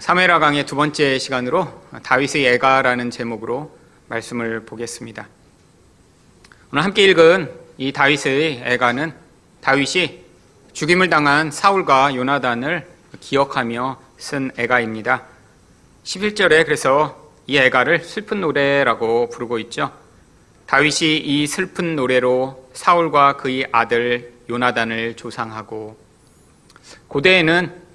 사메라 강의 두 번째 시간으로 다윗의 애가라는 제목으로 말씀을 보겠습니다. 오늘 함께 읽은 이 다윗의 애가는 다윗이 죽임을 당한 사울과 요나단을 기억하며 쓴 애가입니다. 11절에 그래서 이 애가를 슬픈 노래라고 부르고 있죠. 다윗이 이 슬픈 노래로 사울과 그의 아들 요나단을 조상하고 고대에는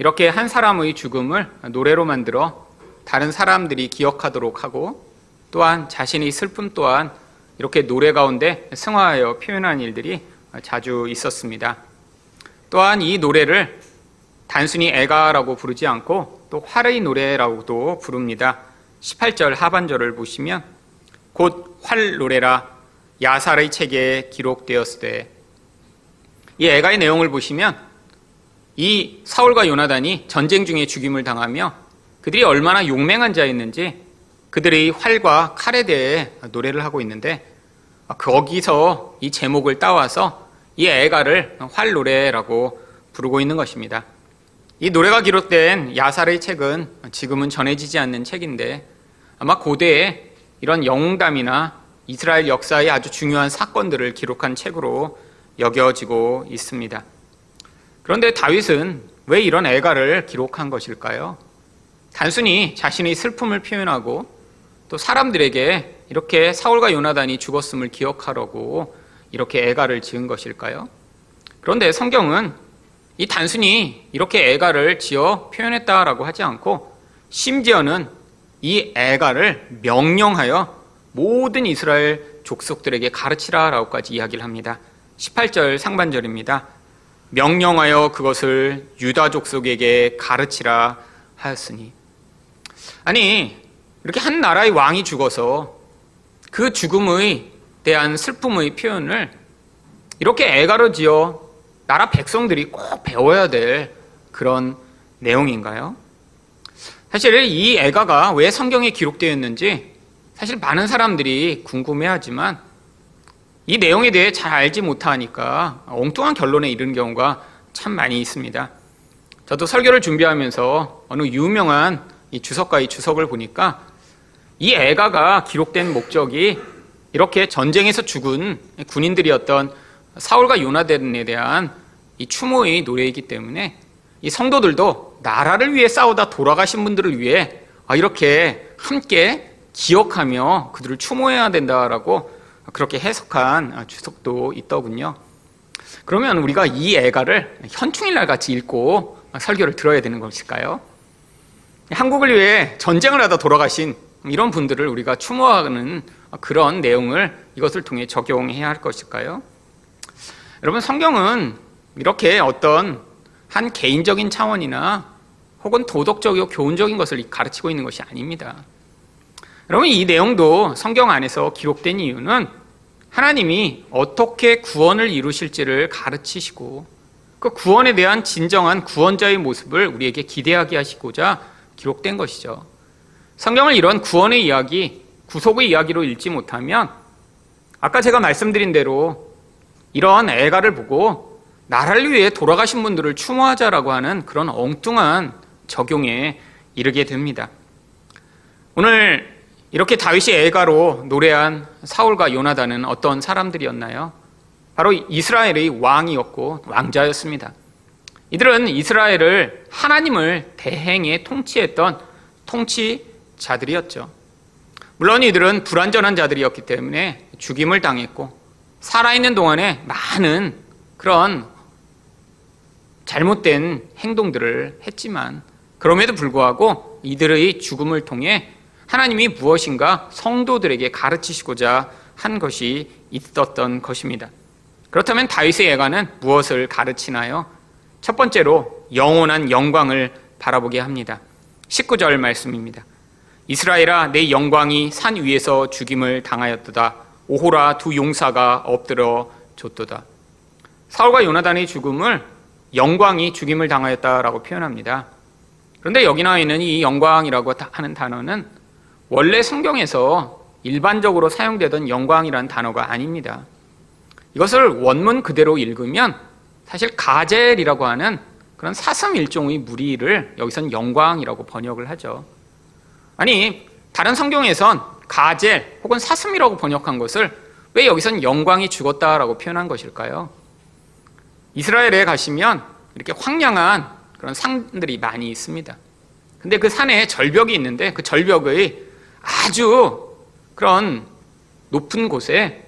이렇게 한 사람의 죽음을 노래로 만들어 다른 사람들이 기억하도록 하고 또한 자신의 슬픔 또한 이렇게 노래 가운데 승화하여 표현한 일들이 자주 있었습니다. 또한 이 노래를 단순히 애가라고 부르지 않고 또 활의 노래라고도 부릅니다. 18절 하반절을 보시면 곧 활 노래라 야살의 책에 기록되었을 때 이 애가의 내용을 보시면 이 사울과 요나단이 전쟁 중에 죽임을 당하며 그들이 얼마나 용맹한 자였는지 그들의 활과 칼에 대해 노래를 하고 있는데 거기서 이 제목을 따와서 이 애가를 활 노래라고 부르고 있는 것입니다. 이 노래가 기록된 야살의 책은 지금은 전해지지 않는 책인데 아마 고대에 이런 영웅담이나 이스라엘 역사의 아주 중요한 사건들을 기록한 책으로 여겨지고 있습니다. 그런데 다윗은 왜 이런 애가를 기록한 것일까요? 단순히 자신의 슬픔을 표현하고 또 사람들에게 이렇게 사울과 요나단이 죽었음을 기억하려고 이렇게 애가를 지은 것일까요? 그런데 성경은 이 단순히 이렇게 애가를 지어 표현했다라고 하지 않고 심지어는 이 애가를 명령하여 모든 이스라엘 족속들에게 가르치라라고까지 이야기를 합니다. 18절 상반절입니다. 명령하여 그것을 유다 족속에게 가르치라 하였으니 아니 이렇게 한 나라의 왕이 죽어서 그 죽음의 대한 슬픔의 표현을 이렇게 애가로 지어 나라 백성들이 꼭 배워야 될 그런 내용인가요? 사실 이 애가가 왜 성경에 기록되어 있는지 사실 많은 사람들이 궁금해하지만 이 내용에 대해 잘 알지 못하니까 엉뚱한 결론에 이르는 경우가 참 많이 있습니다. 저도 설교를 준비하면서 어느 유명한 이 주석가의 주석을 보니까 이 애가가 기록된 목적이 이렇게 전쟁에서 죽은 군인들이었던 사울과 요나단에 대한 이 추모의 노래이기 때문에 이 성도들도 나라를 위해 싸우다 돌아가신 분들을 위해 이렇게 함께 기억하며 그들을 추모해야 된다라고 그렇게 해석한 주석도 있더군요. 그러면 우리가 이 애가를 현충일날 같이 읽고 설교를 들어야 되는 것일까요? 한국을 위해 전쟁을 하다 돌아가신 이런 분들을 우리가 추모하는 그런 내용을 이것을 통해 적용해야 할 것일까요? 여러분, 성경은 이렇게 어떤 한 개인적인 차원이나 혹은 도덕적이고 교훈적인 것을 가르치고 있는 것이 아닙니다. 여러분, 이 내용도 성경 안에서 기록된 이유는 하나님이 어떻게 구원을 이루실지를 가르치시고 그 구원에 대한 진정한 구원자의 모습을 우리에게 기대하게 하시고자 기록된 것이죠. 성경을 이런 구원의 이야기, 구속의 이야기로 읽지 못하면 아까 제가 말씀드린 대로 이런 애가를 보고 나라를 위해 돌아가신 분들을 추모하자라고 하는 그런 엉뚱한 적용에 이르게 됩니다. 오늘 이렇게 다윗이 애가로 노래한 사울과 요나단은 어떤 사람들이었나요? 바로 이스라엘의 왕이었고 왕자였습니다. 이들은 이스라엘을 하나님을 대행에 통치했던 통치자들이었죠. 물론 이들은 불완전한 자들이었기 때문에 죽임을 당했고 살아있는 동안에 많은 그런 잘못된 행동들을 했지만 그럼에도 불구하고 이들의 죽음을 통해 하나님이 무엇인가 성도들에게 가르치시고자 한 것이 있었던 것입니다. 그렇다면 다윗의 예가는 무엇을 가르치나요? 첫 번째로 영원한 영광을 바라보게 합니다. 19절 말씀입니다. 이스라엘아 내 영광이 산 위에서 죽임을 당하였도다. 오호라 두 용사가 엎드려 줬도다. 사울과 요나단의 죽음을 영광이 죽임을 당하였다라고 표현합니다. 그런데 여기 나와 있는 이 영광이라고 하는 단어는 원래 성경에서 일반적으로 사용되던 영광이라는 단어가 아닙니다. 이것을 원문 그대로 읽으면 사실 가젤이라고 하는 그런 사슴 일종의 무리를 여기선 영광이라고 번역을 하죠. 아니, 다른 성경에선 가젤 혹은 사슴이라고 번역한 것을 왜 여기선 영광이 죽었다라고 표현한 것일까요? 이스라엘에 가시면 이렇게 황량한 그런 산들이 많이 있습니다. 근데 그 산에 절벽이 있는데 그 절벽의 아주 그런 높은 곳에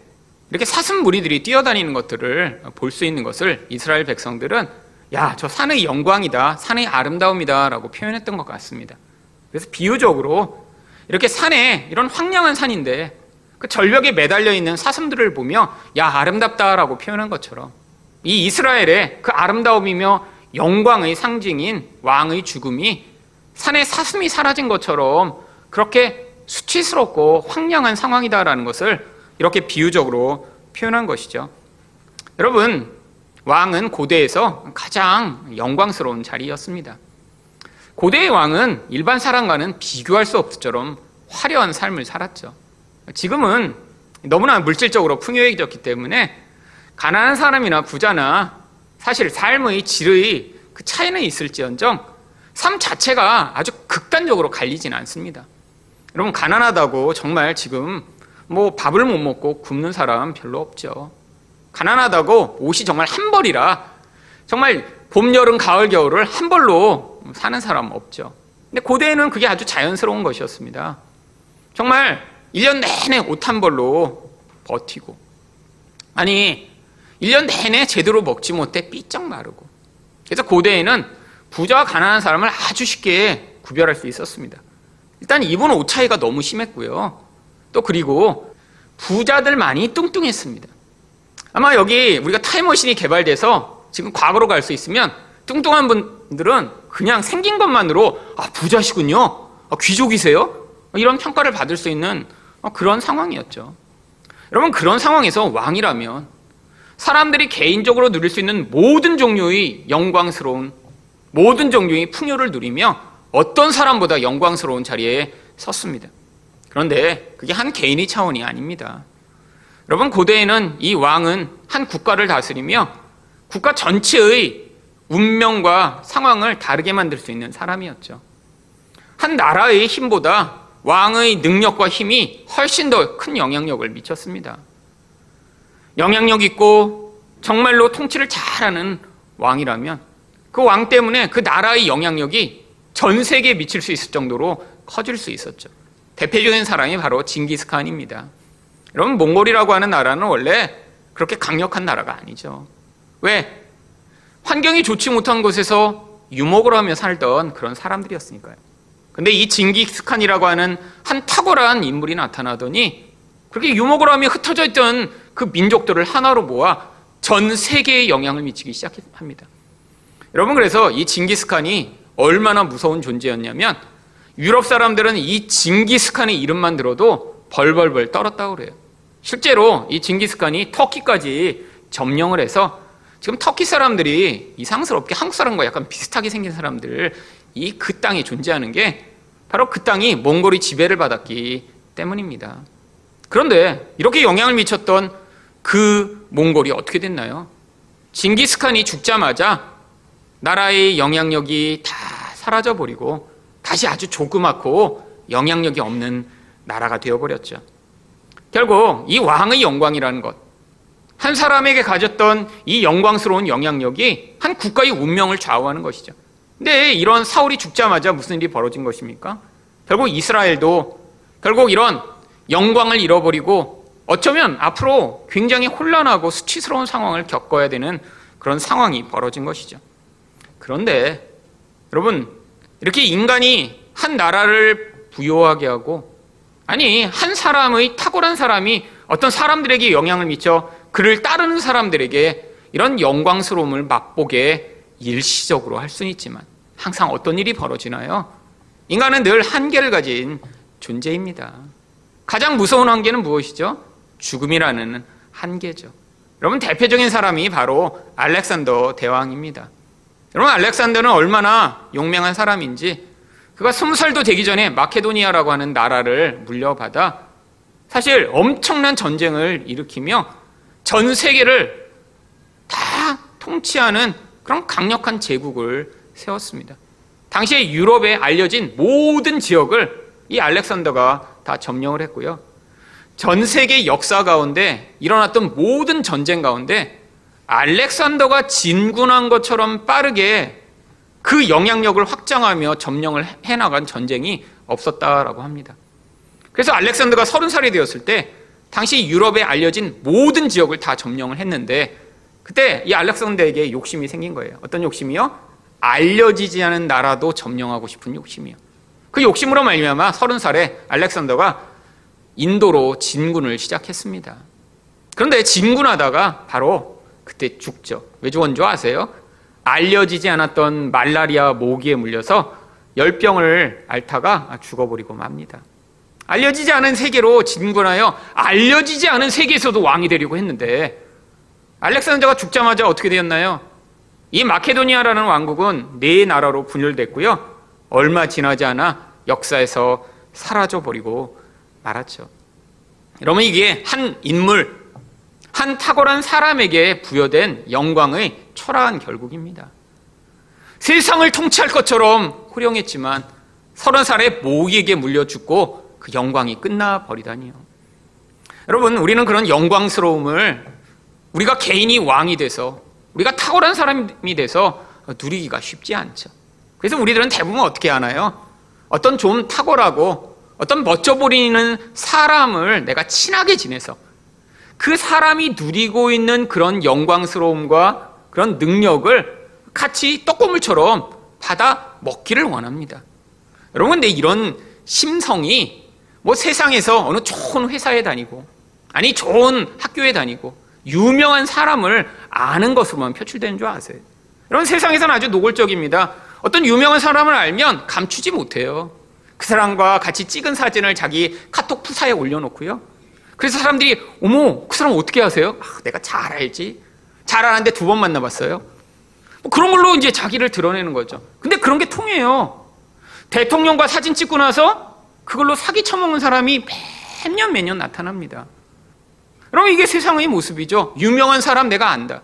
이렇게 사슴 무리들이 뛰어다니는 것들을 볼 수 있는 것을 이스라엘 백성들은 야, 저 산의 영광이다, 산의 아름다움이다 라고 표현했던 것 같습니다. 그래서 비유적으로 이렇게 산에 이런 황량한 산인데 그 절벽에 매달려 있는 사슴들을 보며 야, 아름답다라고 표현한 것처럼 이 이스라엘의 그 아름다움이며 영광의 상징인 왕의 죽음이 산에 사슴이 사라진 것처럼 그렇게 수치스럽고 황량한 상황이다라는 것을 이렇게 비유적으로 표현한 것이죠. 여러분, 왕은 고대에서 가장 영광스러운 자리였습니다. 고대의 왕은 일반 사람과는 비교할 수 없을처럼 화려한 삶을 살았죠. 지금은 너무나 물질적으로 풍요해졌기 때문에 가난한 사람이나 부자나 사실 삶의 질의 그 차이는 있을지언정 삶 자체가 아주 극단적으로 갈리진 않습니다. 여러분 가난하다고 정말 지금 뭐 밥을 못 먹고 굶는 사람 별로 없죠. 가난하다고 옷이 정말 한 벌이라 정말 봄, 여름, 가을, 겨울을 한 벌로 사는 사람 없죠. 근데 고대에는 그게 아주 자연스러운 것이었습니다. 정말 1년 내내 옷 한 벌로 버티고 아니 1년 내내 제대로 먹지 못해 삐쩍 마르고 그래서 고대에는 부자와 가난한 사람을 아주 쉽게 구별할 수 있었습니다. 일단 이분 옷 차이가 너무 심했고요. 또 그리고 부자들만이 뚱뚱했습니다. 아마 여기 우리가 타임머신이 개발돼서 지금 과거로 갈 수 있으면 뚱뚱한 분들은 그냥 생긴 것만으로 아 부자시군요, 아, 귀족이세요 이런 평가를 받을 수 있는 그런 상황이었죠. 여러분 그런 상황에서 왕이라면 사람들이 개인적으로 누릴 수 있는 모든 종류의 영광스러운 모든 종류의 풍요를 누리며 어떤 사람보다 영광스러운 자리에 섰습니다. 그런데 그게 한 개인의 차원이 아닙니다. 여러분 고대에는 이 왕은 한 국가를 다스리며 국가 전체의 운명과 상황을 다르게 만들 수 있는 사람이었죠. 한 나라의 힘보다 왕의 능력과 힘이 훨씬 더 큰 영향력을 미쳤습니다. 영향력 있고 정말로 통치를 잘하는 왕이라면 그 왕 때문에 그 나라의 영향력이 전 세계에 미칠 수 있을 정도로 커질 수 있었죠. 대표적인 사람이 바로 징기스칸입니다. 여러분 몽골이라고 하는 나라는 원래 그렇게 강력한 나라가 아니죠. 왜? 환경이 좋지 못한 곳에서 유목을 하며 살던 그런 사람들이었으니까요. 근데 이 징기스칸이라고 하는 한 탁월한 인물이 나타나더니 그렇게 유목을 하며 흩어져 있던 그 민족들을 하나로 모아 전 세계에 영향을 미치기 시작합니다. 여러분 그래서 이 징기스칸이 얼마나 무서운 존재였냐면 유럽 사람들은 이 징기스칸의 이름만 들어도 벌벌벌 떨었다고 그래요. 실제로 이 징기스칸이 터키까지 점령을 해서 지금 터키 사람들이 이상스럽게 한국 사람과 약간 비슷하게 생긴 사람들 이 그 땅에 존재하는 게 바로 그 땅이 몽골이 지배를 받았기 때문입니다. 그런데 이렇게 영향을 미쳤던 그 몽골이 어떻게 됐나요? 징기스칸이 죽자마자 나라의 영향력이 다 사라져 버리고 다시 아주 조그맣고 영향력이 없는 나라가 되어버렸죠. 결국 이 왕의 영광이라는 것, 한 사람에게 가졌던 이 영광스러운 영향력이 한 국가의 운명을 좌우하는 것이죠. 근데 이런 사울이 죽자마자 무슨 일이 벌어진 것입니까? 결국 이스라엘도 결국 이런 영광을 잃어버리고 어쩌면 앞으로 굉장히 혼란하고 수치스러운 상황을 겪어야 되는 그런 상황이 벌어진 것이죠. 그런데 여러분, 이렇게 인간이 한 나라를 부여하게 하고 아니, 한 사람의 탁월한 사람이 어떤 사람들에게 영향을 미쳐 그를 따르는 사람들에게 이런 영광스러움을 맛보게 일시적으로 할 수는 있지만 항상 어떤 일이 벌어지나요? 인간은 늘 한계를 가진 존재입니다. 가장 무서운 한계는 무엇이죠? 죽음이라는 한계죠. 여러분 대표적인 사람이 바로 알렉산더 대왕입니다. 여러분 알렉산더는 얼마나 용맹한 사람인지 그가 스무 살도 되기 전에 마케도니아라고 하는 나라를 물려받아 사실 엄청난 전쟁을 일으키며 전 세계를 다 통치하는 그런 강력한 제국을 세웠습니다. 당시에 유럽에 알려진 모든 지역을 이 알렉산더가 다 점령을 했고요. 전 세계 역사 가운데 일어났던 모든 전쟁 가운데 알렉산더가 진군한 것처럼 빠르게 그 영향력을 확장하며 점령을 해나간 전쟁이 없었다라고 합니다. 그래서 알렉산더가 서른 살이 되었을 때 당시 유럽에 알려진 모든 지역을 다 점령을 했는데 그때 이 알렉산더에게 욕심이 생긴 거예요. 어떤 욕심이요? 알려지지 않은 나라도 점령하고 싶은 욕심이요. 그 욕심으로 말미암아 서른 살에 알렉산더가 인도로 진군을 시작했습니다. 그런데 진군하다가 바로 그때 죽죠. 왜 죽은 줄 아세요? 알려지지 않았던 말라리아 모기에 물려서 열병을 앓다가 죽어버리고 맙니다. 알려지지 않은 세계로 진군하여 알려지지 않은 세계에서도 왕이 되려고 했는데 알렉산더가 죽자마자 어떻게 되었나요? 이 마케도니아라는 왕국은 네 나라로 분열됐고요. 얼마 지나지 않아 역사에서 사라져 버리고 말았죠. 여러분 이게 한 인물, 한 탁월한 사람에게 부여된 영광의 초라한 결국입니다. 세상을 통치할 것처럼 호령했지만 서른 살에 모기에게 물려 죽고 그 영광이 끝나 버리다니요. 여러분 우리는 그런 영광스러움을 우리가 개인이 왕이 돼서 우리가 탁월한 사람이 돼서 누리기가 쉽지 않죠. 그래서 우리들은 대부분 어떻게 하나요? 어떤 좀 탁월하고 어떤 멋져 보이는 사람을 내가 친하게 지내서 그 사람이 누리고 있는 그런 영광스러움과 그런 능력을 같이 떡고물처럼 받아 먹기를 원합니다. 여러분, 근데 이런 심성이 뭐 세상에서 어느 좋은 회사에 다니고, 아니, 좋은 학교에 다니고, 유명한 사람을 아는 것으로만 표출되는 줄 아세요? 여러분, 세상에서는 아주 노골적입니다. 어떤 유명한 사람을 알면 감추지 못해요. 그 사람과 같이 찍은 사진을 자기 카톡 푸사에 올려놓고요. 그래서 사람들이, 어머, 그 사람 어떻게 아세요? 아, 내가 잘 알지. 잘 아는데 두 번 만나봤어요. 뭐 그런 걸로 이제 자기를 드러내는 거죠. 근데 그런 게 통해요. 대통령과 사진 찍고 나서 그걸로 사기 쳐먹는 사람이 매년 매년 나타납니다. 여러분, 이게 세상의 모습이죠. 유명한 사람 내가 안다.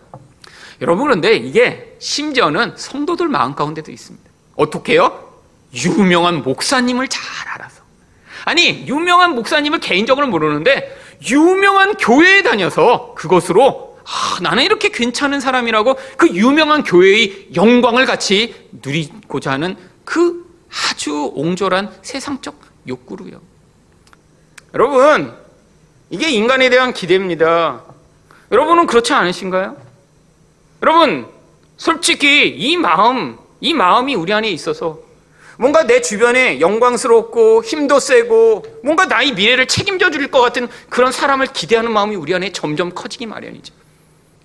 여러분, 그런데 이게 심지어는 성도들 마음 가운데도 있습니다. 어떻게요? 유명한 목사님을 잘 알아서. 아니, 유명한 목사님을 개인적으로 모르는데, 유명한 교회에 다녀서 그것으로, 아, 나는 이렇게 괜찮은 사람이라고 그 유명한 교회의 영광을 같이 누리고자 하는 그 아주 옹졸한 세상적 욕구로요. 여러분, 이게 인간에 대한 기대입니다. 여러분은 그렇지 않으신가요? 여러분, 솔직히 이 마음, 이 마음이 우리 안에 있어서 뭔가 내 주변에 영광스럽고 힘도 세고 뭔가 나의 미래를 책임져 줄 것 같은 그런 사람을 기대하는 마음이 우리 안에 점점 커지기 마련이죠.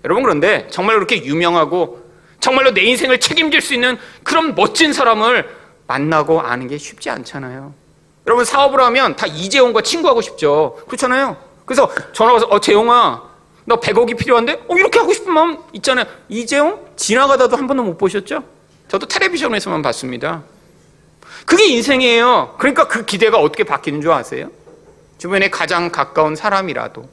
여러분 그런데 정말 그렇게 유명하고 정말로 내 인생을 책임질 수 있는 그런 멋진 사람을 만나고 아는 게 쉽지 않잖아요. 여러분 사업을 하면 다 이재용과 친구하고 싶죠. 그렇잖아요. 그래서 전화 와서 어 재용아 너 100억이 필요한데 어 이렇게 하고 싶은 마음 있잖아요. 이재용 지나가다도 한 번도 못 보셨죠? 저도 텔레비전에서만 봤습니다. 그게 인생이에요. 그러니까 그 기대가 어떻게 바뀌는 줄 아세요? 주변에 가장 가까운 사람이라도.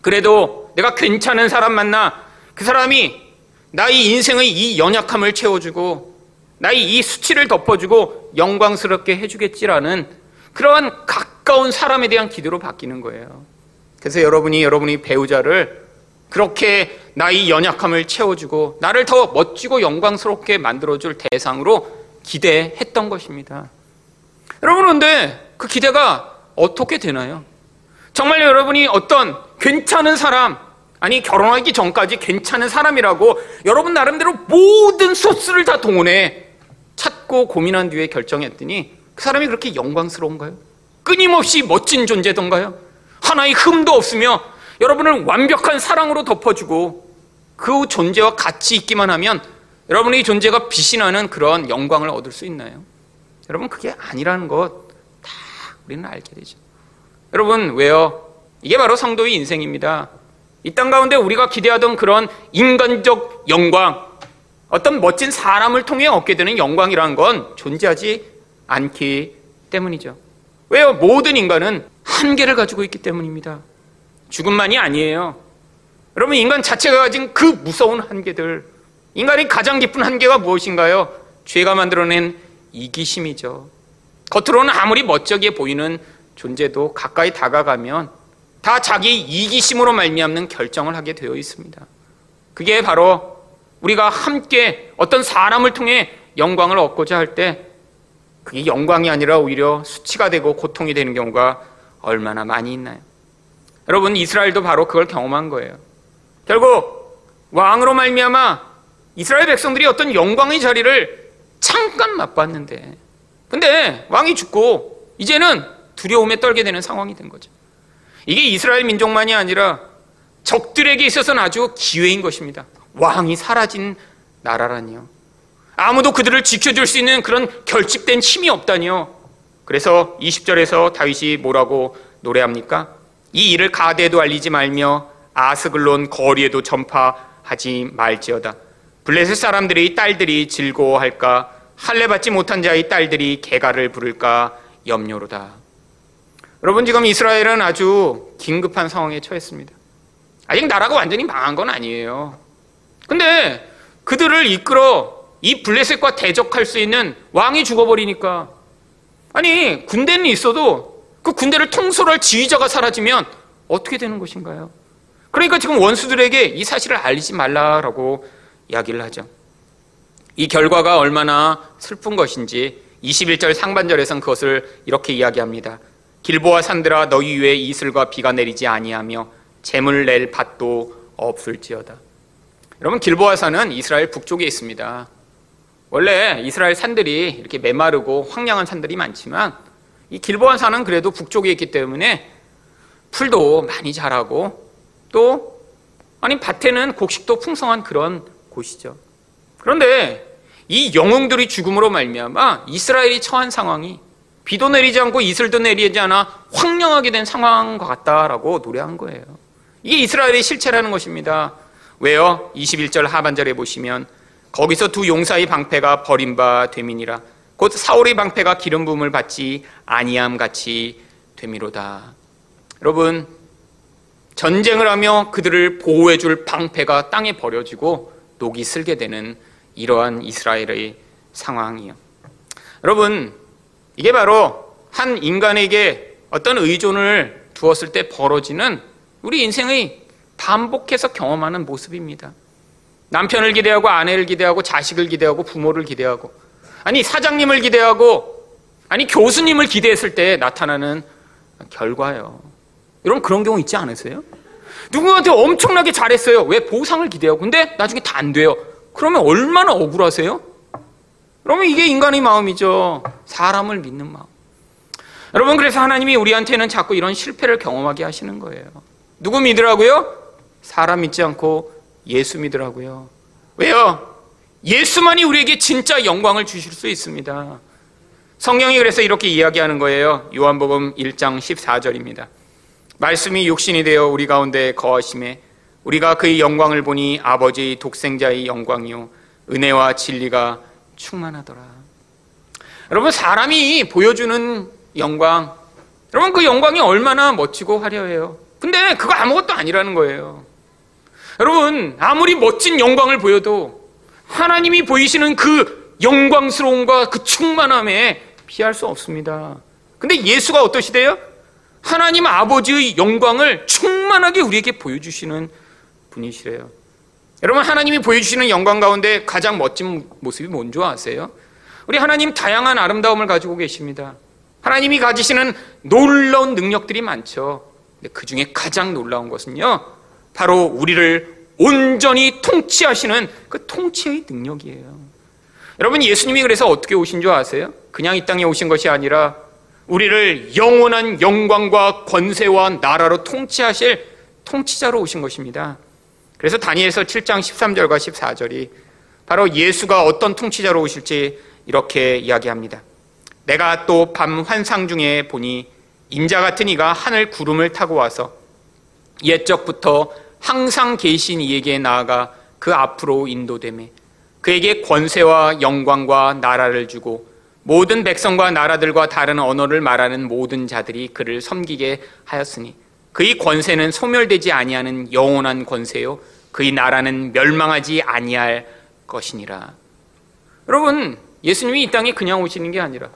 그래도 내가 괜찮은 사람 만나 그 사람이 나의 인생의 이 연약함을 채워주고 나의 이 수치를 덮어주고 영광스럽게 해주겠지라는 그러한 가까운 사람에 대한 기대로 바뀌는 거예요. 그래서 여러분이 여러분이 배우자를 그렇게 나의 연약함을 채워주고 나를 더 멋지고 영광스럽게 만들어줄 대상으로 기대했던 것입니다. 여러분, 그런데 그 기대가 어떻게 되나요? 정말 여러분이 어떤 괜찮은 사람, 아니, 결혼하기 전까지 괜찮은 사람이라고 여러분 나름대로 모든 소스를 다 동원해 찾고 고민한 뒤에 결정했더니 그 사람이 그렇게 영광스러운가요? 끊임없이 멋진 존재던가요? 하나의 흠도 없으며 여러분을 완벽한 사랑으로 덮어주고 그 존재와 같이 있기만 하면 여러분의 존재가 빛이 나는 그런 영광을 얻을 수 있나요? 여러분 그게 아니라는 것 다 우리는 알게 되죠. 여러분 왜요? 이게 바로 성도의 인생입니다. 이 땅 가운데 우리가 기대하던 그런 인간적 영광, 어떤 멋진 사람을 통해 얻게 되는 영광이라는 건 존재하지 않기 때문이죠. 왜요? 모든 인간은 한계를 가지고 있기 때문입니다. 죽음만이 아니에요. 여러분 인간 자체가 가진 그 무서운 한계들 인간이 가장 깊은 한계가 무엇인가요? 죄가 만들어낸 이기심이죠. 겉으로는 아무리 멋쩍게 보이는 존재도 가까이 다가가면 다 자기 이기심으로 말미암는 결정을 하게 되어 있습니다. 그게 바로 우리가 함께 어떤 사람을 통해 영광을 얻고자 할 때 그게 영광이 아니라 오히려 수치가 되고 고통이 되는 경우가 얼마나 많이 있나요? 여러분 이스라엘도 바로 그걸 경험한 거예요. 결국 왕으로 말미암아 이스라엘 백성들이 어떤 영광의 자리를 잠깐 맛봤는데 근데 왕이 죽고 이제는 두려움에 떨게 되는 상황이 된 거죠. 이게 이스라엘 민족만이 아니라 적들에게 있어서는 아주 기회인 것입니다. 왕이 사라진 나라라니요. 아무도 그들을 지켜줄 수 있는 그런 결집된 힘이 없다니요. 그래서 20절에서 다윗이 뭐라고 노래합니까? 이 일을 가대에도 알리지 말며 아스글론 거리에도 전파하지 말지어다. 블레셋 사람들의 딸들이 즐거워할까? 할례 받지 못한 자의 딸들이 개가를 부를까? 염려로다. 여러분 지금 이스라엘은 아주 긴급한 상황에 처했습니다. 아직 나라가 완전히 망한 건 아니에요. 근데 그들을 이끌어 이 블레셋과 대적할 수 있는 왕이 죽어버리니까 아니 군대는 있어도 그 군대를 통솔할 지휘자가 사라지면 어떻게 되는 것인가요? 그러니까 지금 원수들에게 이 사실을 알리지 말라라고 이야기를 하죠. 이 결과가 얼마나 슬픈 것인지 21절 상반절에선 그것을 이렇게 이야기합니다. 길보아 산들아 너희 위에 이슬과 비가 내리지 아니하며 재물 낼 밭도 없을지어다. 여러분 길보아 산은 이스라엘 북쪽에 있습니다. 원래 이스라엘 산들이 이렇게 메마르고 황량한 산들이 많지만 이 길보아 산은 그래도 북쪽에 있기 때문에 풀도 많이 자라고 또 아니 밭에는 곡식도 풍성한 그런 곳이죠. 그런데 이 영웅들이 죽음으로 말미암아 이스라엘이 처한 상황이 비도 내리지 않고 이슬도 내리지 않아 황량하게 된 상황과 같다라고 노래한 거예요. 이게 이스라엘의 실체라는 것입니다. 왜요? 21절 하반절에 보시면 거기서 두 용사의 방패가 버림바 되민이라 곧 사울의 방패가 기름 부음을 받지 아니함 같이 되미로다. 여러분 전쟁을 하며 그들을 보호해 줄 방패가 땅에 버려지고 녹이 슬게 되는 이러한 이스라엘의 상황이요. 여러분 이게 바로 한 인간에게 어떤 의존을 두었을 때 벌어지는 우리 인생의 반복해서 경험하는 모습입니다. 남편을 기대하고 아내를 기대하고 자식을 기대하고 부모를 기대하고 아니 사장님을 기대하고 아니 교수님을 기대했을 때 나타나는 결과예요. 여러분 그런 경우 있지 않으세요? 누구한테 엄청나게 잘했어요. 왜 보상을 기대하고 근데 나중에 다 안 돼요. 그러면 얼마나 억울하세요? 그러면 이게 인간의 마음이죠. 사람을 믿는 마음. 여러분 그래서 하나님이 우리한테는 자꾸 이런 실패를 경험하게 하시는 거예요. 누구 믿으라고요? 사람 믿지 않고 예수 믿으라고요. 왜요? 예수만이 우리에게 진짜 영광을 주실 수 있습니다. 성경이 그래서 이렇게 이야기하는 거예요. 요한복음 1장 14절입니다. 말씀이 육신이 되어 우리 가운데 거하심에 우리가 그의 영광을 보니 아버지의 독생자의 영광이요 은혜와 진리가 충만하더라. 여러분 사람이 보여주는 영광 여러분 그 영광이 얼마나 멋지고 화려해요. 근데 그거 아무것도 아니라는 거예요. 여러분 아무리 멋진 영광을 보여도 하나님이 보이시는 그 영광스러움과 그 충만함에 피할 수 없습니다. 근데 예수가 어떠시대요? 하나님 아버지의 영광을 충만하게 우리에게 보여주시는 분이시래요. 여러분 하나님이 보여주시는 영광 가운데 가장 멋진 모습이 뭔지 아세요? 우리 하나님 다양한 아름다움을 가지고 계십니다. 하나님이 가지시는 놀라운 능력들이 많죠. 그 중에 가장 놀라운 것은요, 바로 우리를 온전히 통치하시는 그 통치의 능력이에요. 여러분 예수님이 그래서 어떻게 오신 줄 아세요? 그냥 이 땅에 오신 것이 아니라 우리를 영원한 영광과 권세와 나라로 통치하실 통치자로 오신 것입니다. 그래서 다니엘서 7장 13절과 14절이 바로 예수가 어떤 통치자로 오실지 이렇게 이야기합니다. 내가 또 밤 환상 중에 보니 인자 같은 이가 하늘 구름을 타고 와서 옛적부터 항상 계신 이에게 나아가 그 앞으로 인도됨에 그에게 권세와 영광과 나라를 주고 모든 백성과 나라들과 다른 언어를 말하는 모든 자들이 그를 섬기게 하였으니 그의 권세는 소멸되지 아니하는 영원한 권세요 그의 나라는 멸망하지 아니할 것이니라. 여러분, 예수님이 이 땅에 그냥 오시는 게 아니라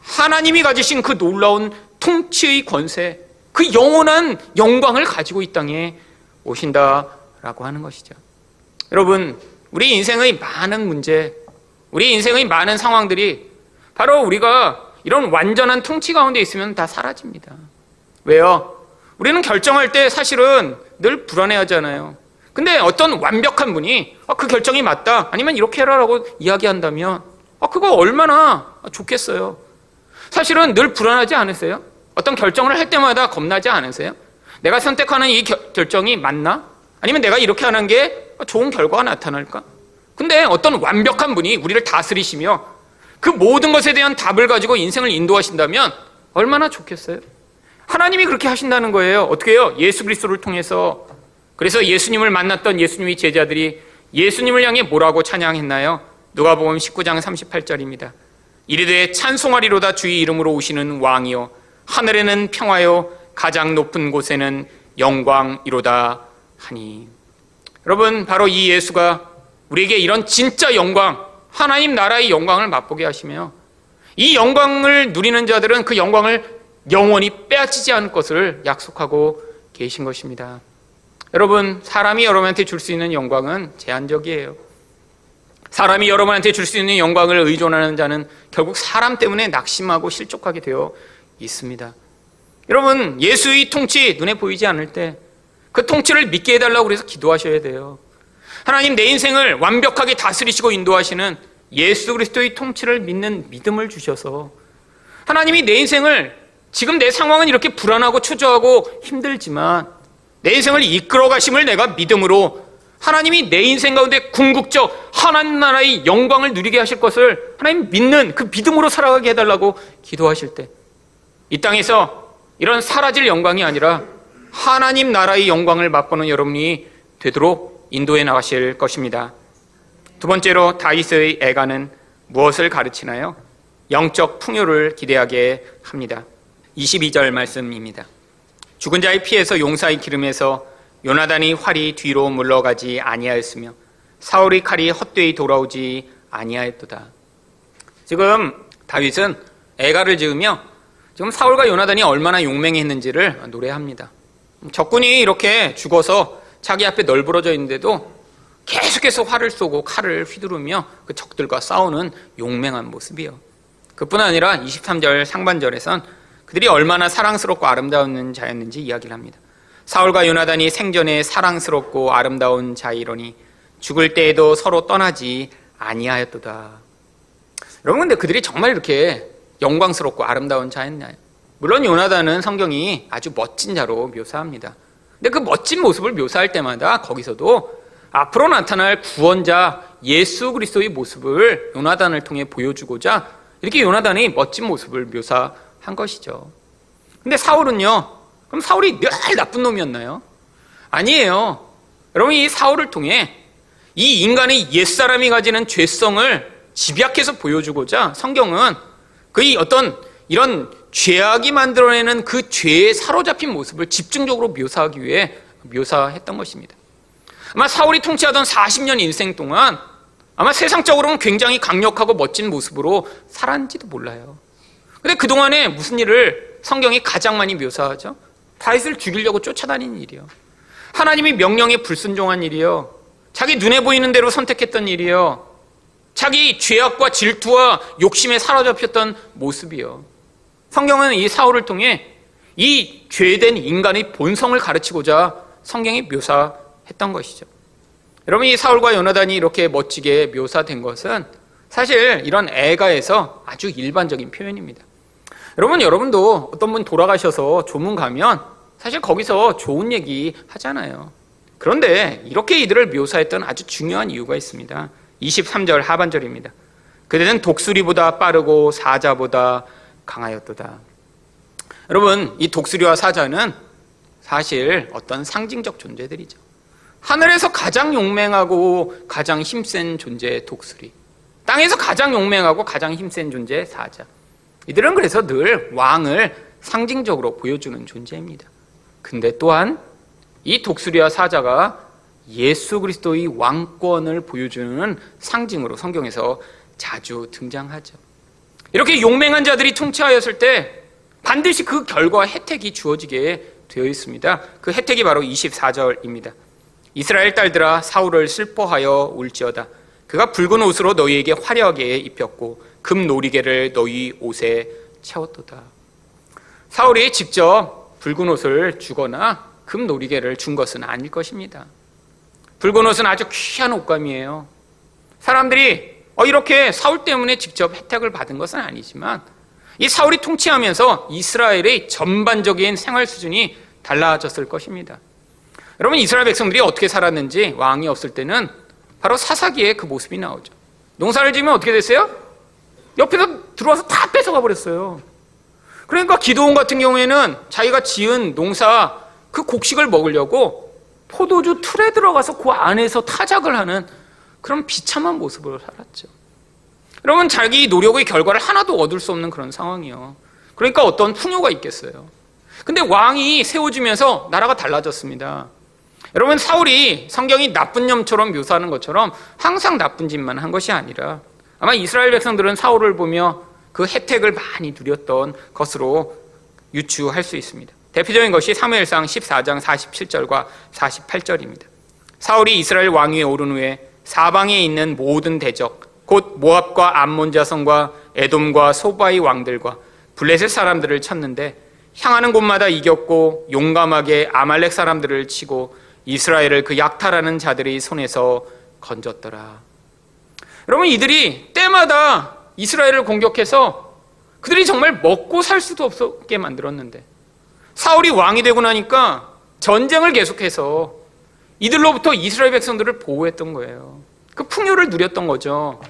하나님이 가지신 그 놀라운 통치의 권세, 그 영원한 영광을 가지고 이 땅에 오신다라고 하는 것이죠. 여러분, 우리 인생의 많은 문제, 우리 인생의 많은 상황들이 바로 우리가 이런 완전한 통치 가운데 있으면 다 사라집니다. 왜요? 우리는 결정할 때 사실은 늘 불안해하잖아요. 근데 어떤 완벽한 분이 아, 그 결정이 맞다 아니면 이렇게 해라라고 이야기한다면 아, 그거 얼마나 좋겠어요. 사실은 늘 불안하지 않으세요? 어떤 결정을 할 때마다 겁나지 않으세요? 내가 선택하는 이 결정이 맞나? 아니면 내가 이렇게 하는 게 좋은 결과가 나타날까? 근데 어떤 완벽한 분이 우리를 다스리시며 그 모든 것에 대한 답을 가지고 인생을 인도하신다면 얼마나 좋겠어요? 하나님이 그렇게 하신다는 거예요. 어떻게 해요? 예수 그리스도를 통해서. 그래서 예수님을 만났던 예수님의 제자들이 예수님을 향해 뭐라고 찬양했나요? 누가복음 19장 38절입니다. 이르되 찬송하리로다 주의 이름으로 오시는 왕이요 하늘에는 평화요 가장 높은 곳에는 영광이로다 하니. 여러분 바로 이 예수가 우리에게 이런 진짜 영광, 하나님 나라의 영광을 맛보게 하시며 이 영광을 누리는 자들은 그 영광을 영원히 빼앗지지 않을 것을 약속하고 계신 것입니다. 여러분, 사람이 여러분한테 줄 수 있는 영광은 제한적이에요. 사람이 여러분한테 줄 수 있는 영광을 의존하는 자는 결국 사람 때문에 낙심하고 실족하게 되어 있습니다. 여러분, 예수의 통치 눈에 보이지 않을 때 그 통치를 믿게 해달라고 그래서 기도하셔야 돼요. 하나님 내 인생을 완벽하게 다스리시고 인도하시는 예수 그리스도의 통치를 믿는 믿음을 주셔서 하나님이 내 인생을 지금 내 상황은 이렇게 불안하고 초조하고 힘들지만 내 인생을 이끌어 가심을 내가 믿음으로 하나님이 내 인생 가운데 궁극적 하나님 나라의 영광을 누리게 하실 것을 하나님 믿는 그 믿음으로 살아가게 해달라고 기도하실 때 이 땅에서 이런 사라질 영광이 아니라 하나님 나라의 영광을 맛보는 여러분이 되도록 인도해 나가실 것입니다. 두 번째로 다윗의 애가는 무엇을 가르치나요? 영적 풍요를 기대하게 합니다. 22절 말씀입니다. 죽은 자의 피에서 용사의 기름에서 요나단이 활이 뒤로 물러가지 아니하였으며 사울의 칼이 헛되이 돌아오지 아니하였도다. 지금 다윗은 애가를 지으며 지금 사울과 요나단이 얼마나 용맹했는지를 노래합니다. 적군이 이렇게 죽어서 자기 앞에 널브러져 있는데도 계속해서 활을 쏘고 칼을 휘두르며 그 적들과 싸우는 용맹한 모습이요. 그뿐 아니라 23절 상반절에선 그들이 얼마나 사랑스럽고 아름다운 자였는지 이야기를 합니다. 사울과 요나단이 생전에 사랑스럽고 아름다운 자이러니 죽을 때에도 서로 떠나지 아니하였도다. 여러분 근데 그들이 정말 이렇게 영광스럽고 아름다운 자였나요? 물론 요나단은 성경이 아주 멋진 자로 묘사합니다. 근데 그 멋진 모습을 묘사할 때마다 거기서도 앞으로 나타날 구원자 예수 그리스도의 모습을 요나단을 통해 보여주고자 이렇게 요나단이 멋진 모습을 묘사한 것이죠. 근데 사울은요, 그럼 사울이 늘 나쁜 놈이었나요? 아니에요. 여러분, 이 사울을 통해 이 인간의 옛사람이 가지는 죄성을 집약해서 보여주고자 성경은 그의 어떤 이런 죄악이 만들어내는 그 죄에 사로잡힌 모습을 집중적으로 묘사하기 위해 묘사했던 것입니다. 아마 사울이 통치하던 40년 인생 동안 아마 세상적으로는 굉장히 강력하고 멋진 모습으로 살았는지도 몰라요. 근데 그동안에 무슨 일을 성경이 가장 많이 묘사하죠? 다윗을 죽이려고 쫓아다니는 일이요. 하나님이 명령에 불순종한 일이요. 자기 눈에 보이는 대로 선택했던 일이요. 자기 죄악과 질투와 욕심에 사로잡혔던 모습이요. 성경은 이 사울을 통해 이 죄된 인간의 본성을 가르치고자 성경이 묘사했던 것이죠. 여러분 이 사울과 요나단이 이렇게 멋지게 묘사된 것은 사실 이런 애가에서 아주 일반적인 표현입니다. 여러분 여러분도 어떤 분 돌아가셔서 조문 가면 사실 거기서 좋은 얘기 하잖아요. 그런데 이렇게 이들을 묘사했던 아주 중요한 이유가 있습니다. 23절 하반절입니다. 그대는 독수리보다 빠르고 사자보다 강하였도다. 여러분, 이 독수리와 사자는 사실 어떤 상징적 존재들이죠. 하늘에서 가장 용맹하고 가장 힘센 존재 독수리. 땅에서 가장 용맹하고 가장 힘센 존재 사자. 이들은 그래서 늘 왕을 상징적으로 보여주는 존재입니다. 근데 또한 이 독수리와 사자가 예수 그리스도의 왕권을 보여주는 상징으로 성경에서 자주 등장하죠. 이렇게 용맹한 자들이 통치하였을 때 반드시 그 결과 혜택이 주어지게 되어 있습니다. 그 혜택이 바로 24절입니다. 이스라엘 딸들아 사울을 슬퍼하여 울지어다. 그가 붉은 옷으로 너희에게 화려하게 입혔고 금 놀이개를 너희 옷에 채웠도다. 사울이 직접 붉은 옷을 주거나 금 놀이개를 준 것은 아닐 것입니다. 붉은 옷은 아주 귀한 옷감이에요. 사람들이 어, 이렇게 사울 때문에 직접 혜택을 받은 것은 아니지만 이 사울이 통치하면서 이스라엘의 전반적인 생활 수준이 달라졌을 것입니다. 여러분 이스라엘 백성들이 어떻게 살았는지 왕이 없을 때는 바로 사사기에 그 모습이 나오죠. 농사를 지으면 어떻게 됐어요? 옆에서 들어와서 다 뺏어가 버렸어요. 그러니까 기도원 같은 경우에는 자기가 지은 농사 그 곡식을 먹으려고 포도주 틀에 들어가서 그 안에서 타작을 하는 그런 비참한 모습으로 살았죠. 여러분 자기 노력의 결과를 하나도 얻을 수 없는 그런 상황이요. 그러니까 어떤 풍요가 있겠어요. 근데 왕이 세워지면서 나라가 달라졌습니다. 여러분 사울이 성경이 나쁜 념처럼 묘사하는 것처럼 항상 나쁜 짓만 한 것이 아니라 아마 이스라엘 백성들은 사울을 보며 그 혜택을 많이 누렸던 것으로 유추할 수 있습니다. 대표적인 것이 사무엘상 14장 47절과 48절입니다. 사울이 이스라엘 왕위에 오른 후에 사방에 있는 모든 대적 곧 모압과 암몬 자손과 에돔과 소바의 왕들과 블레셋 사람들을 쳤는데 향하는 곳마다 이겼고 용감하게 아말렉 사람들을 치고 이스라엘을 그 약탈하는 자들의 손에서 건졌더라. 여러분 이들이 때마다 이스라엘을 공격해서 그들이 정말 먹고 살 수도 없게 만들었는데 사울이 왕이 되고 나니까 전쟁을 계속해서 이들로부터 이스라엘 백성들을 보호했던 거예요. 그 풍요를 누렸던 거죠.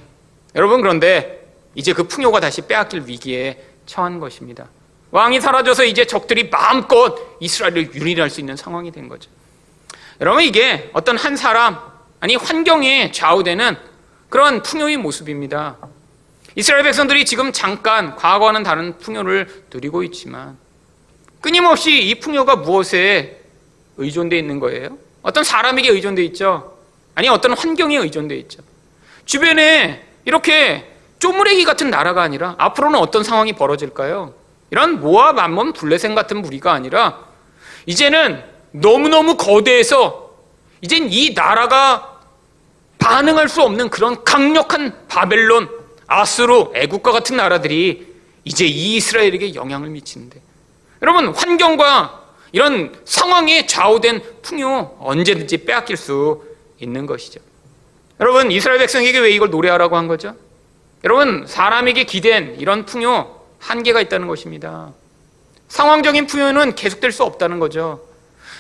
여러분 그런데 이제 그 풍요가 다시 빼앗길 위기에 처한 것입니다. 왕이 사라져서 이제 적들이 마음껏 이스라엘을 유린할 수 있는 상황이 된 거죠. 여러분 이게 어떤 한 사람 아니 환경에 좌우되는 그런 풍요의 모습입니다. 이스라엘 백성들이 지금 잠깐 과거와는 다른 풍요를 누리고 있지만 끊임없이 이 풍요가 무엇에 의존되어 있는 거예요? 어떤 사람에게 의존되어 있죠. 아니 어떤 환경에 의존되어 있죠. 주변에 이렇게 쪼무레기 같은 나라가 아니라 앞으로는 어떤 상황이 벌어질까요? 이런 모압, 암몬, 블레셋 같은 무리가 아니라 이제는 너무너무 거대해서 이젠 이 나라가 반응할 수 없는 그런 강력한 바벨론, 아스로, 애국과 같은 나라들이 이제 이 이스라엘에게 영향을 미치는데 여러분 환경과 이런 상황에 좌우된 풍요 언제든지 빼앗길 수 있는 것이죠. 여러분 이스라엘 백성에게 왜 이걸 노래하라고 한 거죠? 여러분 사람에게 기댄 이런 풍요 한계가 있다는 것입니다. 상황적인 풍요는 계속될 수 없다는 거죠.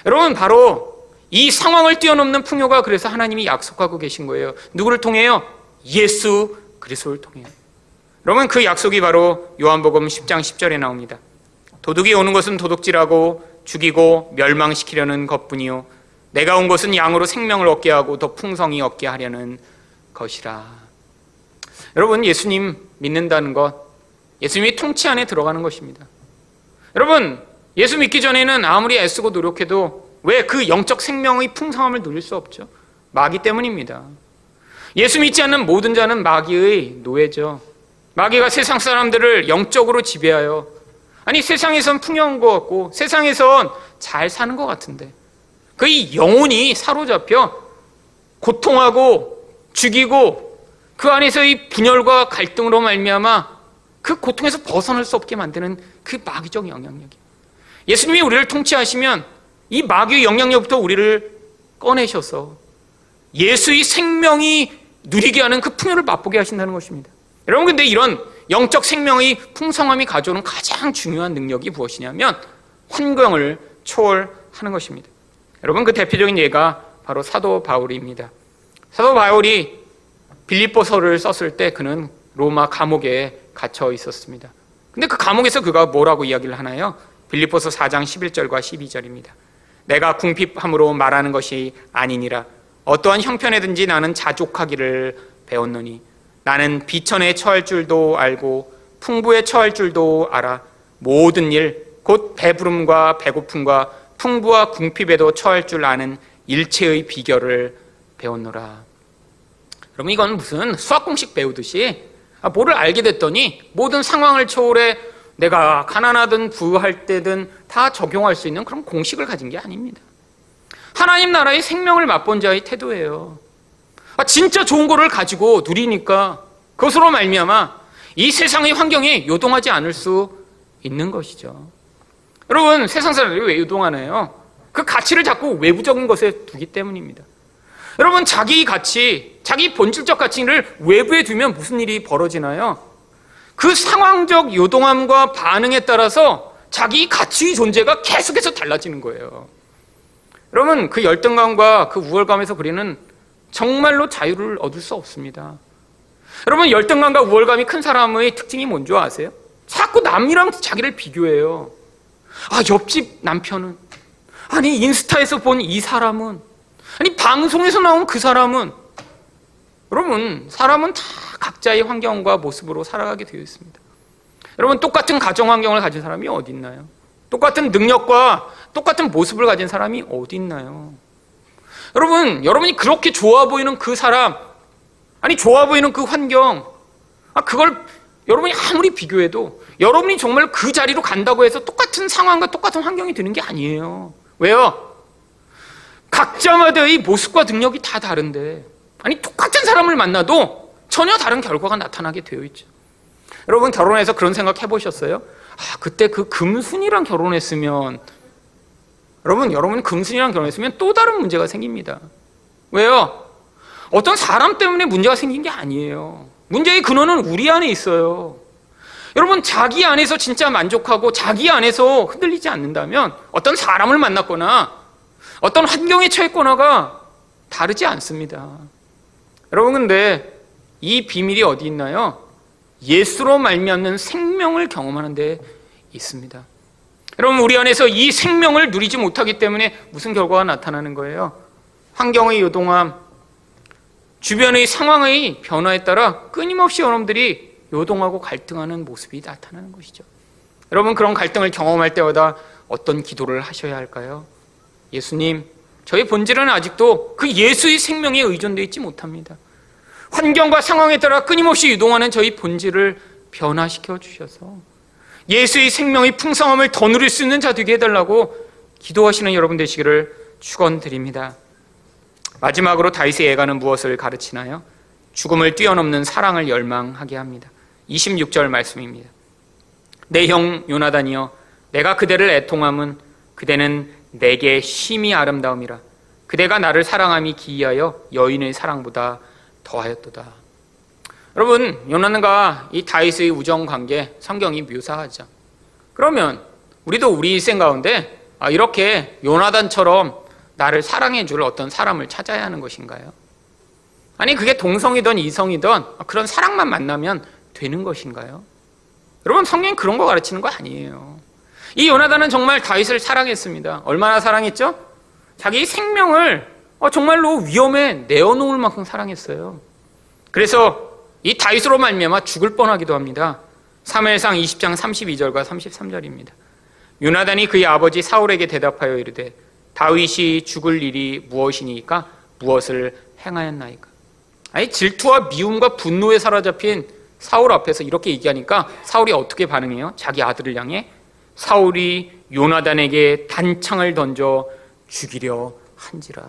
여러분 바로 이 상황을 뛰어넘는 풍요가 그래서 하나님이 약속하고 계신 거예요. 누구를 통해요? 예수 그리스도를 통해요. 여러분 그 약속이 바로 요한복음 10장 10절에 나옵니다. 도둑이 오는 것은 도둑질하고 죽이고 멸망시키려는 것뿐이요 내가 온 것은 양으로 생명을 얻게 하고 더 풍성히 얻게 하려는 것이라. 여러분 예수님 믿는다는 것 예수님이 통치 안에 들어가는 것입니다. 여러분 예수 믿기 전에는 아무리 애쓰고 노력해도 왜 그 영적 생명의 풍성함을 누릴 수 없죠? 마귀 때문입니다. 예수 믿지 않는 모든 자는 마귀의 노예죠. 마귀가 세상 사람들을 영적으로 지배하여 아니 세상에선 풍요한 것 같고 세상에선 잘 사는 것 같은데 그의 영혼이 사로잡혀 고통하고 죽이고 그 안에서의 분열과 갈등으로 말미암아 그 고통에서 벗어날 수 없게 만드는 그 마귀적 영향력이 예수님이 우리를 통치하시면 이 마귀의 영향력부터 우리를 꺼내셔서 예수의 생명이 누리게 하는 그 풍요를 맛보게 하신다는 것입니다. 여러분 근데 이런 영적 생명의 풍성함이 가져오는 가장 중요한 능력이 무엇이냐면 환경을 초월하는 것입니다. 여러분 그 대표적인 예가 바로 사도 바울입니다. 사도 바울이 빌립보서를 썼을 때 그는 로마 감옥에 갇혀 있었습니다. 근데 그 감옥에서 그가 뭐라고 이야기를 하나요? 빌립보서 4장 11절과 12절입니다. 내가 궁핍함으로 말하는 것이 아니니라 어떠한 형편에든지 나는 자족하기를 배웠노니 나는 비천에 처할 줄도 알고 풍부에 처할 줄도 알아 모든 일 곧 배부름과 배고픔과 풍부와 궁핍에도 처할 줄 아는 일체의 비결을 배웠노라. 그러면 이건 무슨 수학 공식 배우듯이 아, 뭐를 알게 됐더니 모든 상황을 초월해 내가 가난하든 부할 때든 다 적용할 수 있는 그런 공식을 가진 게 아닙니다. 하나님 나라의 생명을 맛본 자의 태도예요. 아, 진짜 좋은 거를 가지고 누리니까 그것으로 말미암아 이 세상의 환경에 요동하지 않을 수 있는 것이죠. 여러분 세상 사람들이 왜 요동하나요? 그 가치를 자꾸 외부적인 것에 두기 때문입니다. 여러분 자기 가치, 자기 본질적 가치를 외부에 두면 무슨 일이 벌어지나요? 그 상황적 요동함과 반응에 따라서 자기 가치의 존재가 계속해서 달라지는 거예요. 여러분 그 열등감과 그 우월감에서 우리는 정말로 자유를 얻을 수 없습니다. 여러분 열등감과 우월감이 큰 사람의 특징이 뭔지 아세요? 자꾸 남이랑 자기를 비교해요. 아 옆집 남편은 아니 인스타에서 본 이 사람은 아니 방송에서 나온 그 사람은 여러분 사람은 다 각자의 환경과 모습으로 살아가게 되어 있습니다. 여러분 똑같은 가정 환경을 가진 사람이 어디 있나요? 똑같은 능력과 똑같은 모습을 가진 사람이 어디 있나요? 여러분, 여러분이 그렇게 좋아 보이는 그 사람, 아니 좋아 보이는 그 환경, 아 그걸 여러분이 아무리 비교해도 여러분이 정말 그 자리로 간다고 해서 똑같은 상황과 똑같은 환경이 되는 게 아니에요. 왜요? 각자마다의 모습과 능력이 다 다른데, 아니 똑같은 사람을 만나도 전혀 다른 결과가 나타나게 되어 있죠. 여러분 결혼해서 그런 생각 해보셨어요? 아, 그때 그 금순이랑 결혼했으면 여러분, 여러분 금순이랑 결혼했으면 또 다른 문제가 생깁니다. 왜요? 어떤 사람 때문에 문제가 생긴 게 아니에요. 문제의 근원은 우리 안에 있어요. 여러분, 자기 안에서 진짜 만족하고 자기 안에서 흔들리지 않는다면 어떤 사람을 만났거나 어떤 환경에 처했거나가 다르지 않습니다. 여러분, 근데 이 비밀이 어디 있나요? 예수로 말미암는 생명을 경험하는 데 있습니다. 여러분 우리 안에서 이 생명을 누리지 못하기 때문에 무슨 결과가 나타나는 거예요? 환경의 요동함, 주변의 상황의 변화에 따라 끊임없이 여러분들이 요동하고 갈등하는 모습이 나타나는 것이죠. 여러분 그런 갈등을 경험할 때마다 어떤 기도를 하셔야 할까요? 예수님, 저희 본질은 아직도 그 예수의 생명에 의존되어 있지 못합니다. 환경과 상황에 따라 끊임없이 유동하는 저희 본질을 변화시켜 주셔서 예수의 생명의 풍성함을 더 누릴 수 있는 자 되게 해달라고 기도하시는 여러분 되시기를 축원드립니다. 마지막으로 다윗의 애가는 무엇을 가르치나요? 죽음을 뛰어넘는 사랑을 열망하게 합니다. 26절 말씀입니다. 내 형 요나단이여 내가 그대를 애통함은 그대는 내게 심히 아름다움이라 그대가 나를 사랑함이 기이하여 여인의 사랑보다 더하였도다. 여러분, 요나단과 이 다윗의 우정 관계 성경이 묘사하죠. 그러면 우리도 우리 일생 가운데 아, 이렇게 요나단처럼 나를 사랑해 줄 어떤 사람을 찾아야 하는 것인가요? 아니, 그게 동성이든 이성이든 그런 사랑만 만나면 되는 것인가요? 여러분, 성경이 그런 거 가르치는 거 아니에요. 이 요나단은 정말 다윗을 사랑했습니다. 얼마나 사랑했죠? 자기 생명을 어, 정말로 위험에 내어놓을 만큼 사랑했어요. 그래서 이 다윗으로 말미암아 죽을 뻔하기도 합니다. 3회상 20장 32절과 33절입니다. 유나단이 그의 아버지 사울에게 대답하여 이르되 다윗이 죽을 일이 무엇이니까 무엇을 행하였나이까. 아니 질투와 미움과 분노에 사로잡힌 사울 앞에서 이렇게 얘기하니까 사울이 어떻게 반응해요? 자기 아들을 향해 사울이 요나단에게 단창을 던져 죽이려 한지라.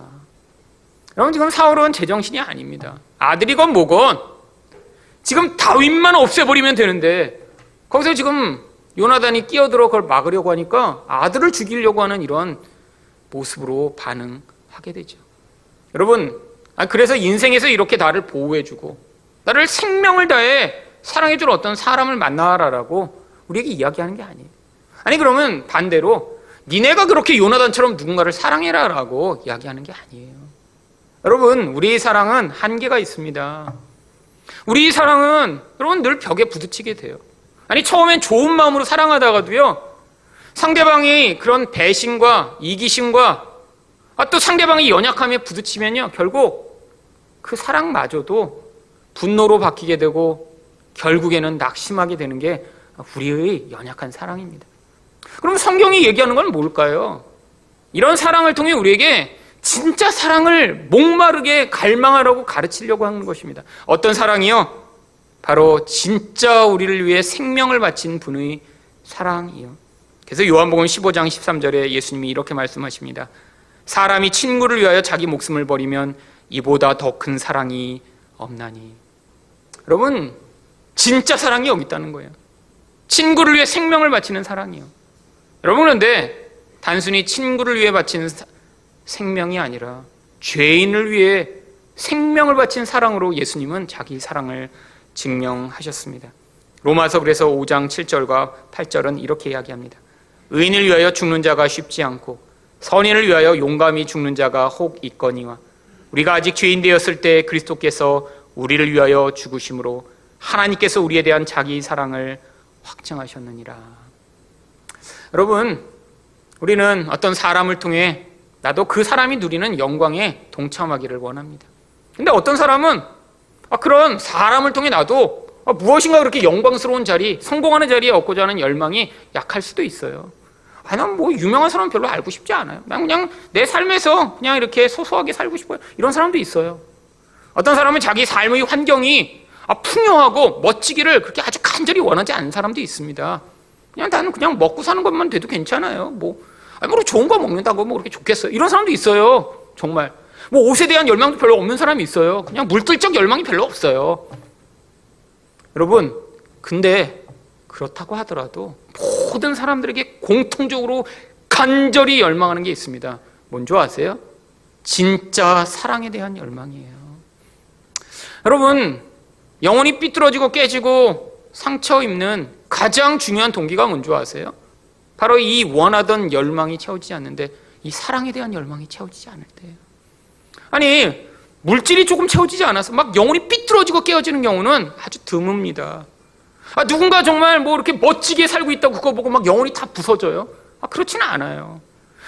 여러분 지금 사울은 제정신이 아닙니다. 아들이건 뭐건 지금 다윗만 없애버리면 되는데 거기서 지금 요나단이 끼어들어 그걸 막으려고 하니까 아들을 죽이려고 하는 이런 모습으로 반응하게 되죠. 여러분, 아, 그래서 인생에서 이렇게 나를 보호해주고 나를 생명을 다해 사랑해줄 어떤 사람을 만나라라고 우리에게 이야기하는 게 아니에요. 아니 그러면 반대로 니네가 그렇게 요나단처럼 누군가를 사랑해라라고 이야기하는 게 아니에요. 여러분, 우리의 사랑은 한계가 있습니다. 우리 사랑은 여러분 늘 벽에 부딪히게 돼요. 아니 처음엔 좋은 마음으로 사랑하다가도요. 상대방이 그런 배신과 이기심과 아, 또 상대방이 연약함에 부딪히면요. 결국 그 사랑마저도 분노로 바뀌게 되고 결국에는 낙심하게 되는 게 우리의 연약한 사랑입니다. 그럼 성경이 얘기하는 건 뭘까요? 이런 사랑을 통해 우리에게 진짜 사랑을 목마르게 갈망하라고 가르치려고 하는 것입니다. 어떤 사랑이요? 바로 진짜 우리를 위해 생명을 바친 분의 사랑이요. 그래서 요한복음 15장 13절에 예수님이 이렇게 말씀하십니다. 사람이 친구를 위하여 자기 목숨을 버리면 이보다 더 큰 사랑이 없나니. 여러분, 진짜 사랑이 여기 있다는 거예요. 친구를 위해 생명을 바치는 사랑이요. 여러분, 그런데 단순히 친구를 위해 바치는 사, 생명이 아니라 죄인을 위해 생명을 바친 사랑으로 예수님은 자기 사랑을 증명하셨습니다. 로마서 그래서 5장 7절과 8절은 이렇게 이야기합니다. 의인을 위하여 죽는 자가 쉽지 않고 선인을 위하여 용감히 죽는 자가 혹 있거니와 우리가 아직 죄인 되었을 때 그리스도께서 우리를 위하여 죽으심으로 하나님께서 우리에 대한 자기 사랑을 확증하셨느니라. 여러분, 우리는 어떤 사람을 통해 나도 그 사람이 누리는 영광에 동참하기를 원합니다. 근데 어떤 사람은 아, 그런 사람을 통해 나도 아, 무엇인가 그렇게 영광스러운 자리, 성공하는 자리에 얻고자 하는 열망이 약할 수도 있어요. 아, 난 뭐 유명한 사람 별로 알고 싶지 않아요. 난 그냥 내 삶에서 그냥 이렇게 소소하게 살고 싶어요. 이런 사람도 있어요. 어떤 사람은 자기 삶의 환경이 아, 풍요하고 멋지기를 그렇게 아주 간절히 원하지 않는 사람도 있습니다. 그냥 나는 그냥 먹고 사는 것만 돼도 괜찮아요. 뭐, 아니, 뭐 좋은 거 먹는다고 뭐 그렇게 좋겠어요. 이런 사람도 있어요. 정말. 뭐 옷에 대한 열망도 별로 없는 사람이 있어요. 그냥 물질적 열망이 별로 없어요. 여러분, 근데 그렇다고 하더라도 모든 사람들에게 공통적으로 간절히 열망하는 게 있습니다. 뭔지 아세요? 진짜 사랑에 대한 열망이에요. 여러분, 영혼이 삐뚤어지고 깨지고 상처 입는 가장 중요한 동기가 뭔지 아세요? 바로 이 원하던 열망이 채워지지 않는데 이 사랑에 대한 열망이 채워지지 않을 때예요. 아니, 물질이 조금 채워지지 않아서 막 영혼이 삐뚤어지고 깨어지는 경우는 아주 드뭅니다. 아, 누군가 정말 뭐 이렇게 멋지게 살고 있다고 그거 보고 막 영혼이 다 부서져요? 아, 그렇지는 않아요.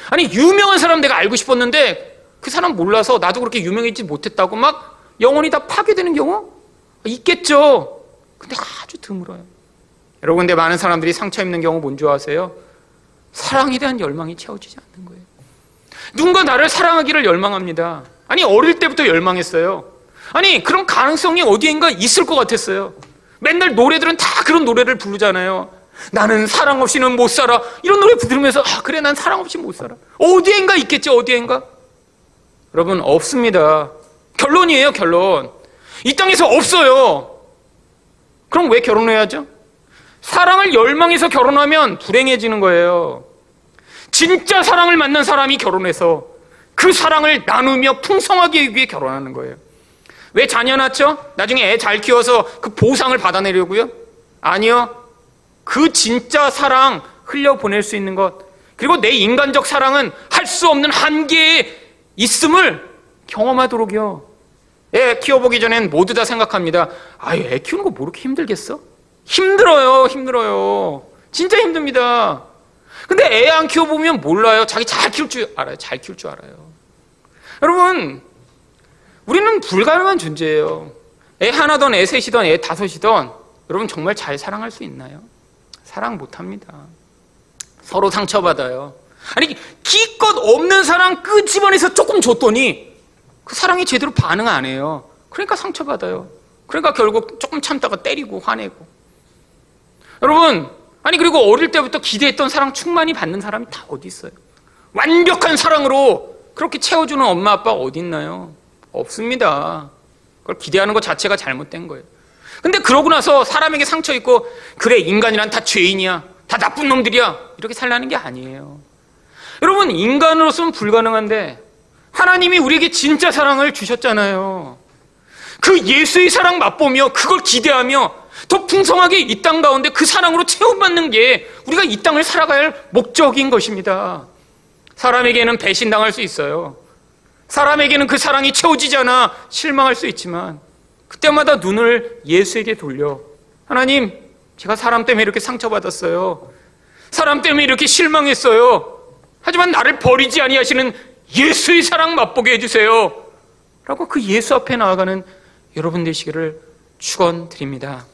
아니, 유명한 사람 내가 알고 싶었는데 그 사람 몰라서 나도 그렇게 유명해지지 못했다고 막 영혼이 다 파괴되는 경우? 있겠죠. 근데 아주 드물어요. 여러분, 근데 많은 사람들이 상처 입는 경우 뭔지 아세요? 사랑에 대한 열망이 채워지지 않는 거예요. 누군가 나를 사랑하기를 열망합니다. 아니, 어릴 때부터 열망했어요. 아니, 그런 가능성이 어디엔가 있을 것 같았어요. 맨날 노래들은 다 그런 노래를 부르잖아요. 나는 사랑 없이는 못 살아. 이런 노래 부르면서, 아, 그래, 난 사랑 없이 못 살아. 어디엔가 있겠죠, 어디엔가? 여러분, 없습니다. 결론이에요, 결론. 이 땅에서 없어요. 그럼 왜 결혼해야죠? 사랑을 열망해서 결혼하면 불행해지는 거예요. 진짜 사랑을 만난 사람이 결혼해서 그 사랑을 나누며 풍성하게 위해 결혼하는 거예요. 왜 자녀 낳죠? 나중에 애 잘 키워서 그 보상을 받아내려고요? 아니요. 그 진짜 사랑 흘려보낼 수 있는 것. 그리고 내 인간적 사랑은 할 수 없는 한계에 있음을 경험하도록요. 애 키워보기 전엔 모두 다 생각합니다. 아유, 애 키우는 거 뭐 이렇게 힘들겠어? 힘들어요, 힘들어요. 진짜 힘듭니다. 근데 애 안 키워보면 몰라요. 자기 잘 키울 줄 알아요. 잘 키울 줄 알아요. 여러분, 우리는 불가능한 존재예요. 애 하나든 애 셋이든 애 다섯이든 여러분 정말 잘 사랑할 수 있나요? 사랑 못합니다. 서로 상처받아요. 아니, 기껏 없는 사랑 끄집어내서 조금 줬더니 그 사랑이 제대로 반응 안 해요. 그러니까 상처받아요. 그러니까 결국 조금 참다가 때리고 화내고. 여러분, 아니 그리고 어릴 때부터 기대했던 사랑 충만히 받는 사람이 다 어디 있어요? 완벽한 사랑으로 그렇게 채워주는 엄마 아빠가 어디 있나요? 없습니다. 그걸 기대하는 것 자체가 잘못된 거예요. 근데 그러고 나서 사람에게 상처 있고 그래 인간이란 다 죄인이야. 다 나쁜 놈들이야. 이렇게 살라는 게 아니에요. 여러분 인간으로서는 불가능한데 하나님이 우리에게 진짜 사랑을 주셨잖아요. 그 예수의 사랑 맛보며 그걸 기대하며 더 풍성하게 이 땅 가운데 그 사랑으로 채움받는 게 우리가 이 땅을 살아가야 할 목적인 것입니다. 사람에게는 배신당할 수 있어요. 사람에게는 그 사랑이 채워지지 않아 실망할 수 있지만 그때마다 눈을 예수에게 돌려 하나님 제가 사람 때문에 이렇게 상처받았어요. 사람 때문에 이렇게 실망했어요. 하지만 나를 버리지 아니하시는 예수의 사랑 맛보게 해주세요. 라고 그 예수 앞에 나아가는 여러분 되시기를 축원드립니다.